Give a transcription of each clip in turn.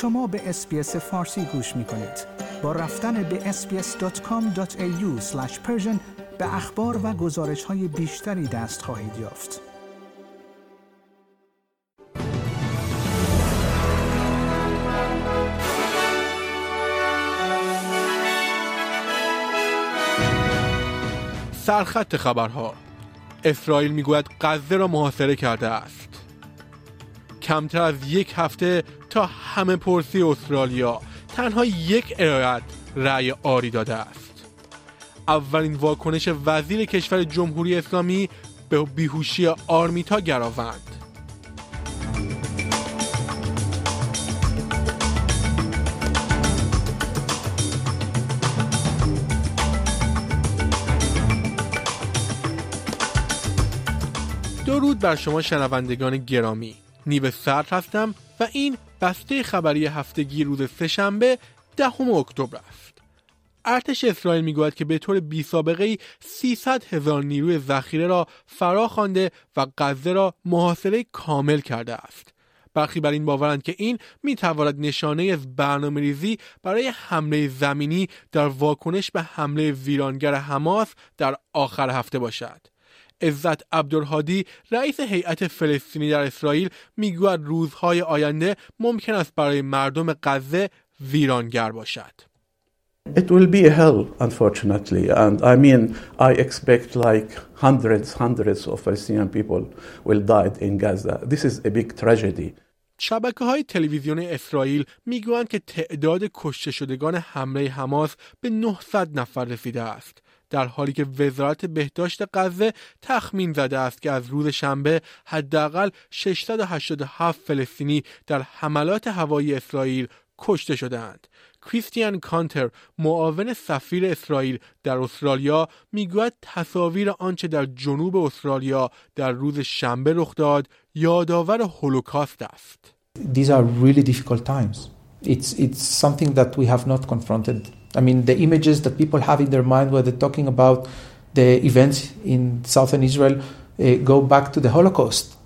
شما به اسپیس فارسی گوش می کنید. با رفتن به sbs.com.au به اخبار و گزارش های بیشتری دست خواهید یافت. سرخط خبرها اسرائیل می‌گوید غزه را محاصره کرده است کمتر از یک هفته تا همه پرسی استرالیا تنها یک ارائت رأی آری داده است. اولین واکنش وزیر کشور جمهوری اسلامی به بیهوشی آرمیتا گراوند. درود بر شما شنوندگان گرامی. نیو سرد هستم و این بسته خبری هفتگی روز سهشنبه دهم اکتبر است ارتش اسرائیل می‌گوید که به طور بی سابقه ای 300 هزار نیروی ذخیره را فرا خوانده و غزه را محاصره کامل کرده است برخی بر این باورند که این می تواند نشانه از برنامه برای حمله زمینی در واکنش به حمله ویرانگر حماس در آخر هفته باشد. عزت عبدالهادی رئیس هیئت فلسطینی در اسرائیل می‌گوید روزهای آینده ممکن است برای مردم غزه ویرانگر باشد. It will be a hell, unfortunately. And I mean, I expect like hundreds, hundreds of Palestinian people will die in Gaza. This is a big tragedy. شبکه های تلویزیون اسرائیل می‌گویند که تعداد کشته شدگان حمله حماس به 900 نفر رسیده است. در حالی که وزارت بهداشت غزه تخمین زده است که از روز شنبه حداقل 687 فلسطینی در حملات هوایی اسرائیل کشته شدهاند. کریستیان کانتر معاون سفیر اسرائیل در استرالیا می‌گوید تصاویر آنچه در جنوب استرالیا در روز شنبه رخ داد یادآور هولوکاست است. These are really difficult times. It's it's something that we have not confronted I mean, the images that people have in their mind when they're talking about the events in southern Israel uh, go back to the Holocaust.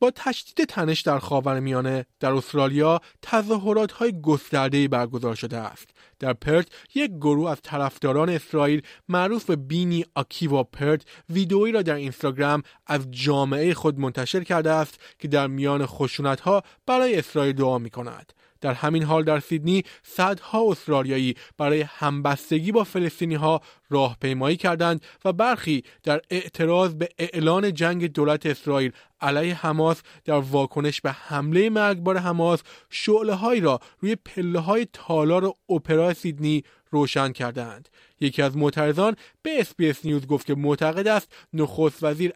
با تشدید تنش در خاورمیانه در استرالیا تظاهرات های گسترده برگزار شده است. در پرت یک گروه از طرفداران اسرائیل معروف به بینی آکیوا پرت ویدئویی را در اینستاگرام از جامعه خود منتشر کرده است که در میان خشونت ها برای اسرائیل دعا می کند. در همین حال در سیدنی صدها استرالیایی برای همبستگی با فلسطینی ها راهپیمایی کردند و برخی در اعتراض به اعلان جنگ دولت اسرائیل علیه حماس در واکنش به حمله مرگبار حماس شعله هایی را روی پله های تالار اپرا سیدنی روشن کردند یکی از معترضان به SBS News گفت که معتقد است نخست وزیر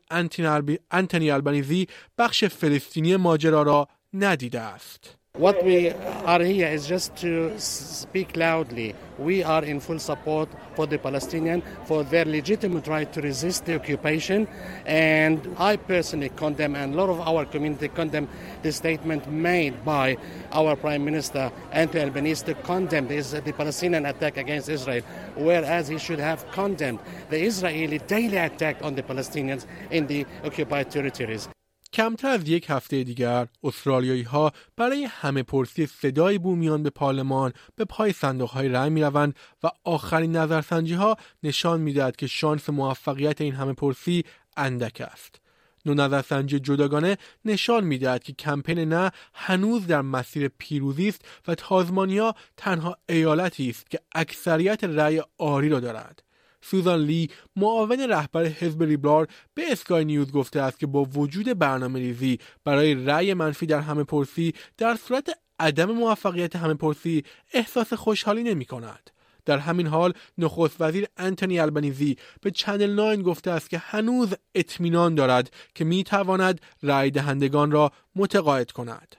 آنتونی آلبانیزی بخش فلسطینی ماجرا را ندیده است. What we are here is just to speak loudly. We are in full support for the Palestinians for their legitimate right to resist the occupation. And I personally condemn, and a lot of our community condemn the statement made by our Prime Minister Anthony Albanese to condemn the Palestinian attack against Israel, whereas he should have condemned the Israeli daily attack on the Palestinians in the occupied territories. کمتر از یک هفته دیگر استرالیایی ها برای همه پرسی صدای بومیان به پارلمان به پای صندوق های رأی می روند و آخرین نظرسنجی ها نشان می‌دهد که شانس موفقیت این همه پرسی اندک است. نو نظرسنجی جداگانه نشان می‌دهد که کمپین نه هنوز در مسیر پیروزی است و تازمانیا تنها ایالتی است که اکثریت رأی آری را دارد. سوزان لی معاون رهبر حزب لیبرال به اسکای نیوز گفته است که با وجود برنامه ریزی برای رأی منفی در همه پرسی در صورت عدم موفقیت همه پرسی احساس خوشحالی نمی کند. در همین حال نخست وزیر انتونی البنیزی به چنل 9 گفته است که هنوز اطمینان دارد که می تواند رأی دهندگان را متقاعد کند.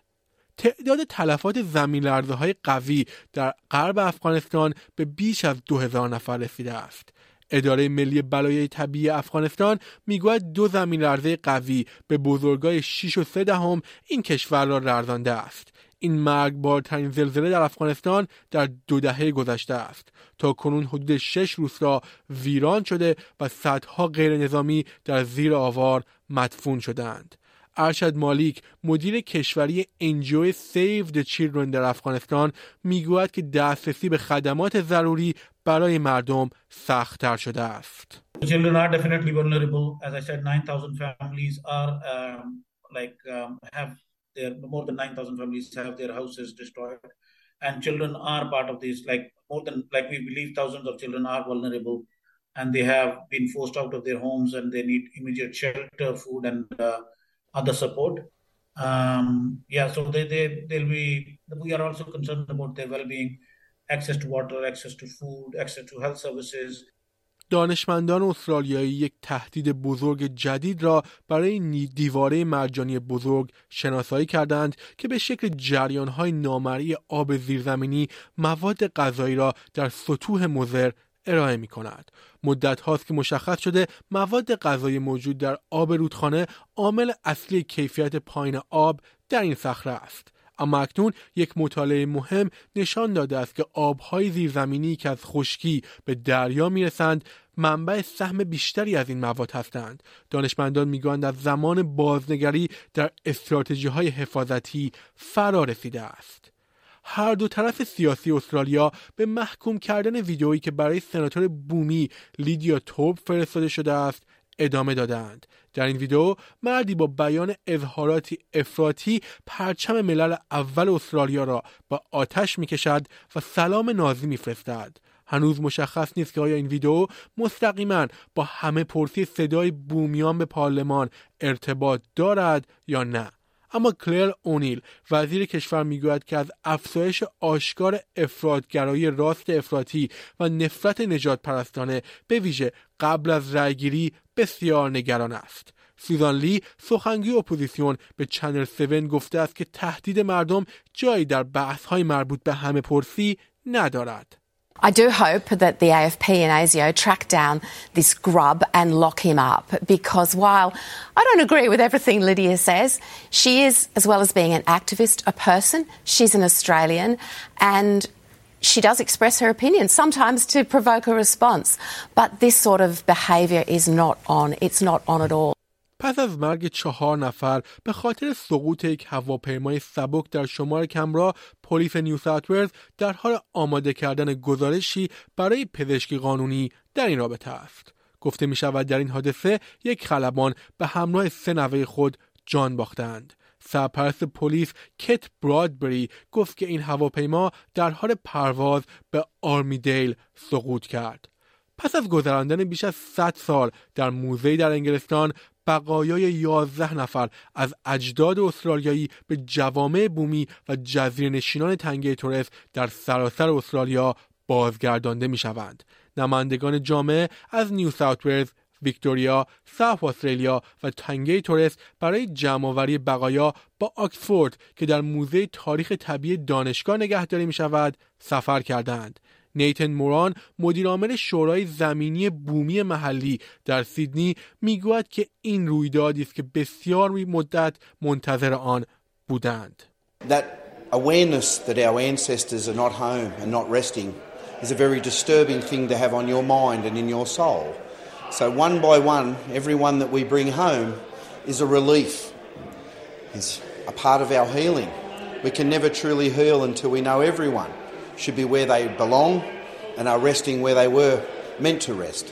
تعداد تلفات زمین های قوی در غرب افغانستان به بیش از 2000 نفر رسیده است. اداره ملی بلایای طبیعی افغانستان می‌گوید دو زمین لرزه قوی به بزرگای 6 و 3 دهم این کشور را لرزانده است. این مرگبارترین زلزله در افغانستان در دو دهه گذشته است. تا کنون حدود شش روستا ویران شده و صدها غیر نظامی در زیر آوار مدفون شدند. ارشد مالیک مدیر کشوری انجوی سیو د چیلدرن در افغانستان می‌گوید که دسترسی به خدمات ضروری برای مردم سختتر شده است. Children are definitely vulnerable. As I said, 9,000 families are um, like um, have their more than 9,000 families have their houses destroyed, and children are part of this. Like more than like we believe thousands of children are vulnerable, and they have been forced out of their homes and they need immediate shelter, food, and uh, other support. Um, yeah, so they they they'll be. We are also concerned about their well-being, access to water, access to food, access to health services. دانشمندان استرالیایی یک تهدید بزرگ جدید را برای دیواره مرجانی بزرگ شناسایی کردند که به شکل جریانهای نامرئی آب زیرزمینی مواد غذایی را در سطوح مزر ارائه می کند. مدت هاست که مشخص شده مواد غذایی موجود در آب رودخانه عامل اصلی کیفیت پایین آب در این صخره است. اما اکنون یک مطالعه مهم نشان داده است که آبهای زیرزمینی که از خشکی به دریا می‌رسند منبع سهم بیشتری از این مواد هستند دانشمندان می‌گویند از زمان بازنگری در استراتژی های حفاظتی فرا رسیده است هر دو طرف سیاسی استرالیا به محکوم کردن ویدئویی که برای سناتور بومی لیدیا توب فرستاده شده است ادامه دادند. در این ویدیو مردی با بیان اظهاراتی افراطی پرچم ملل اول استرالیا را با آتش می‌کشد و سلام نازی میفرستد. هنوز مشخص نیست که آیا این ویدیو مستقیما با همه پرسی صدای بومیان به پارلمان ارتباط دارد یا نه. اما کلر اونیل وزیر کشور می‌گوید که از افزایش آشکار افراط‌گرایی راست افراطی و نفرت نژادپرستانه به ویژه قبل از رأیگیری بسیار نگران است. سوزان لی سخنگوی اپوزیسیون به Channel 7 گفته است که تهدید مردم جایی در بحث های مربوط به همه پرسی ندارد. I do hope that the AFP and ASIO track down this grub and lock him up because while I don't agree with everything Lydia says, she is, as well as being an activist, a person. She's an Australian and she does express her opinion, sometimes to provoke a response. But this sort of behaviour is not on. It's not on at all. پس از مرگ چهار نفر به خاطر سقوط یک هواپیمای سبک در شمال کمرا پلیس نیو ولز در حال آماده کردن گزارشی برای پزشکی قانونی در این رابطه است. گفته می شود در این حادثه یک خلبان به همراه سه نوه خود جان باختند. سرپرست پلیس کت برادبری گفت که این هواپیما در حال پرواز به آرمیدیل سقوط کرد. پس از گذراندن بیش از 100 سال در موزه در انگلستان بقایای 11 نفر از اجداد استرالیایی به جوامع بومی و جزیره نشینان تنگه تورس در سراسر استرالیا بازگردانده می شوند. نمایندگان جامعه از نیو ساوت ولز، ویکتوریا، ساوت استرالیا و تنگه تورس برای جمعآوری بقایا با آکسفورد که در موزه تاریخ طبیعی دانشگاه نگهداری می شود سفر کردند. نیتن موران مدیرعامل شورای زمینی بومی محلی در سیدنی میگوید که این رویدادی است که بسیار مدت منتظر آن بودند. That awareness that our ancestors are not home and not resting is a very disturbing thing to have on your mind and in your soul. So one by one, everyone that we bring home is a relief. Is a part of our healing. We can never truly heal until we know everyone. Should be where they belong and are resting where they were meant to rest.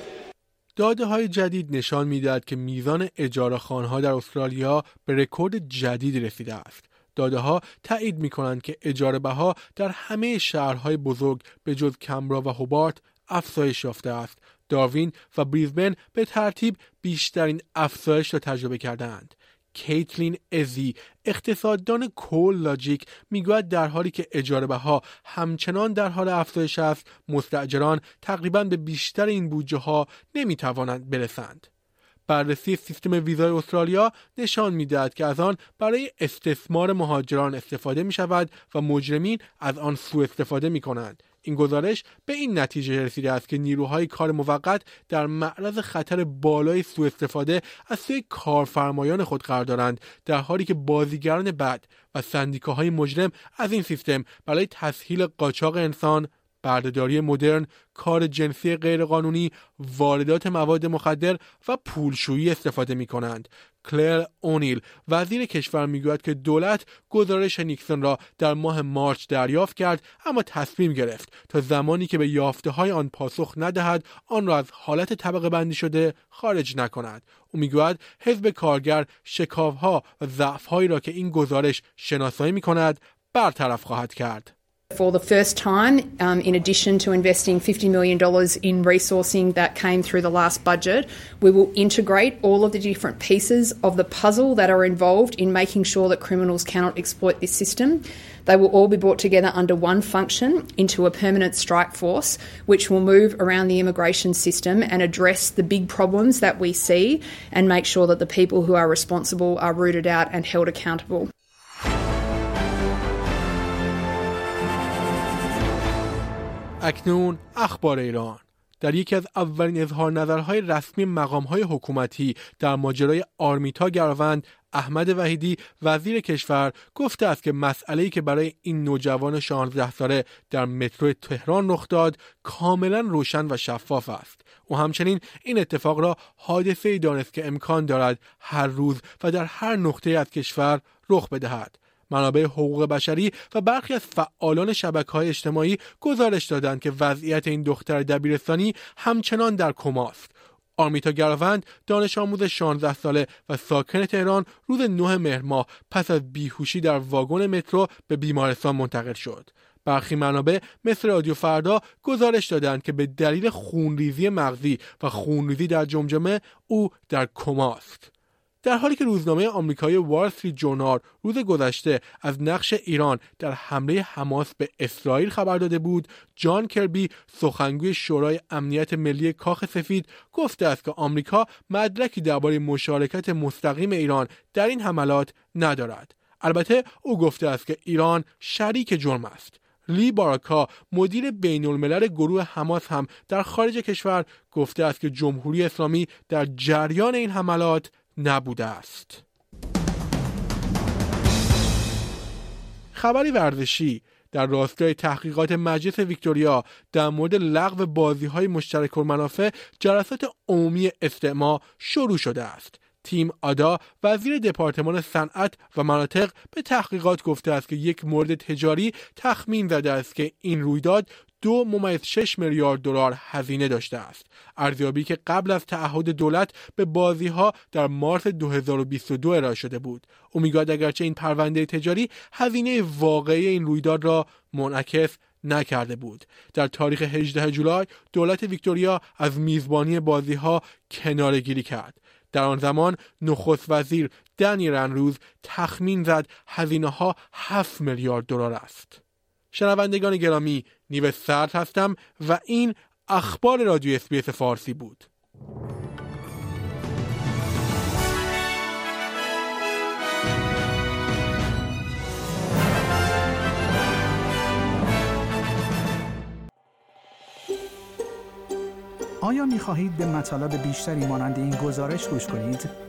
داده های جدید نشان می‌دهد که میزان اجاره خانها در استرالیا به رکورد جدید رسیده است. داده ها تایید می کنند که اجاره بها در همه شهرهای بزرگ به جز کمبرا و هوبارت افزایش یافته است. داروین و بریزبن به ترتیب بیشترین افزایش را تجربه کردند. کیتلین ازی اقتصاددان کول لاجیک می‌گوید در حالی که اجاره بها همچنان در حال افزایش است مستاجران تقریبا به بیشتر این بودجه ها نمی توانند برسند. بررسی سیستم ویزای استرالیا نشان می‌دهد که از آن برای استثمار مهاجران استفاده می شود و مجرمین از آن سوء استفاده می کنند این گزارش به این نتیجه رسیده است که نیروهای کار موقت در معرض خطر بالای سوء استفاده از سوی کارفرمایان خود قرار دارند در حالی که بازیگران بد و سندیکاهای مجرم از این سیستم برای تسهیل قاچاق انسان بردهداری مدرن، کار جنسی غیرقانونی، واردات مواد مخدر و پولشویی استفاده می کنند. کلر اونیل وزیر کشور می‌گوید که دولت گزارش نیکسون را در ماه مارچ دریافت کرد اما تصمیم گرفت تا زمانی که به یافته های آن پاسخ ندهد آن را از حالت طبقه بندی شده خارج نکند او می‌گوید حزب کارگر شکافها و ضعفهایی را که این گزارش شناسایی می کند برطرف خواهد کرد For the first time, um, in addition to investing $50 million in resourcing that came through the last budget, we will integrate all of the different pieces of the puzzle that are involved in making sure that criminals cannot exploit this system. They will all be brought together under one function into a permanent strike force, which will move around the immigration system and address the big problems that we see and make sure that the people who are responsible are rooted out and held accountable. اکنون اخبار ایران. در یکی از اولین اظهار نظرهای رسمی مقامهای حکومتی در ماجرای آرمیتا گراوند احمد وحیدی وزیر کشور گفته است که مسئله که برای این نوجوان 16 ساله در مترو تهران رخ داد کاملا روشن و شفاف است. او همچنین این اتفاق را حادثه ای دانست که امکان دارد هر روز و در هر نقطه از کشور رخ بدهد. منابع حقوق بشری و برخی از فعالان شبکه های اجتماعی گزارش دادند که وضعیت این دختر دبیرستانی همچنان در کماست. آرمیتا گراوند دانش آموز 16 ساله و ساکن تهران روز 9 مهر ماه پس از بیهوشی در واگن مترو به بیمارستان منتقل شد. برخی منابع مثل رادیو فردا گزارش دادند که به دلیل خونریزی مغزی و خونریزی در جمجمه او در کماست. در حالی که روزنامه آمریکایی وال استریت روز گذشته از نقش ایران در حمله حماس به اسرائیل خبر داده بود جان کربی سخنگوی شورای امنیت ملی کاخ سفید گفته است که آمریکا مدرکی درباره مشارکت مستقیم ایران در این حملات ندارد. البته او گفته است که ایران شریک جرم است. لی باراکا مدیر بین الملل گروه حماس هم در خارج کشور گفته است که جمهوری اسلامی در جریان این حملات نبوده است. خبری ورزشی در راستای تحقیقات مجلس ویکتوریا در مورد لغو بازی های مشترک منافع جلسات عمومی استعما شروع شده است. تیم آدا وزیر دپارتمان صنعت و مناطق به تحقیقات گفته است که یک مورد تجاری تخمین زده است که این رویداد دو ممیز 6 میلیارد دلار هزینه داشته است. ارزیابی که قبل از تعهد دولت به بازی ها در مارس 2022 ارائه شده بود. او می‌گوید اگرچه این پرونده تجاری هزینه واقعی این رویداد را منعکس نکرده بود. در تاریخ 18 جولای دولت ویکتوریا از میزبانی بازی ها کناره کرد. در آن زمان نخست وزیر دنی رنروز تخمین زد هزینه ها 7 میلیارد دلار است. شنوندگان گرامی نیو سرد هستم و این اخبار رادیو اسپیس فارسی بود آیا می خواهید به مطالب بیشتری مانند این گزارش گوش کنید؟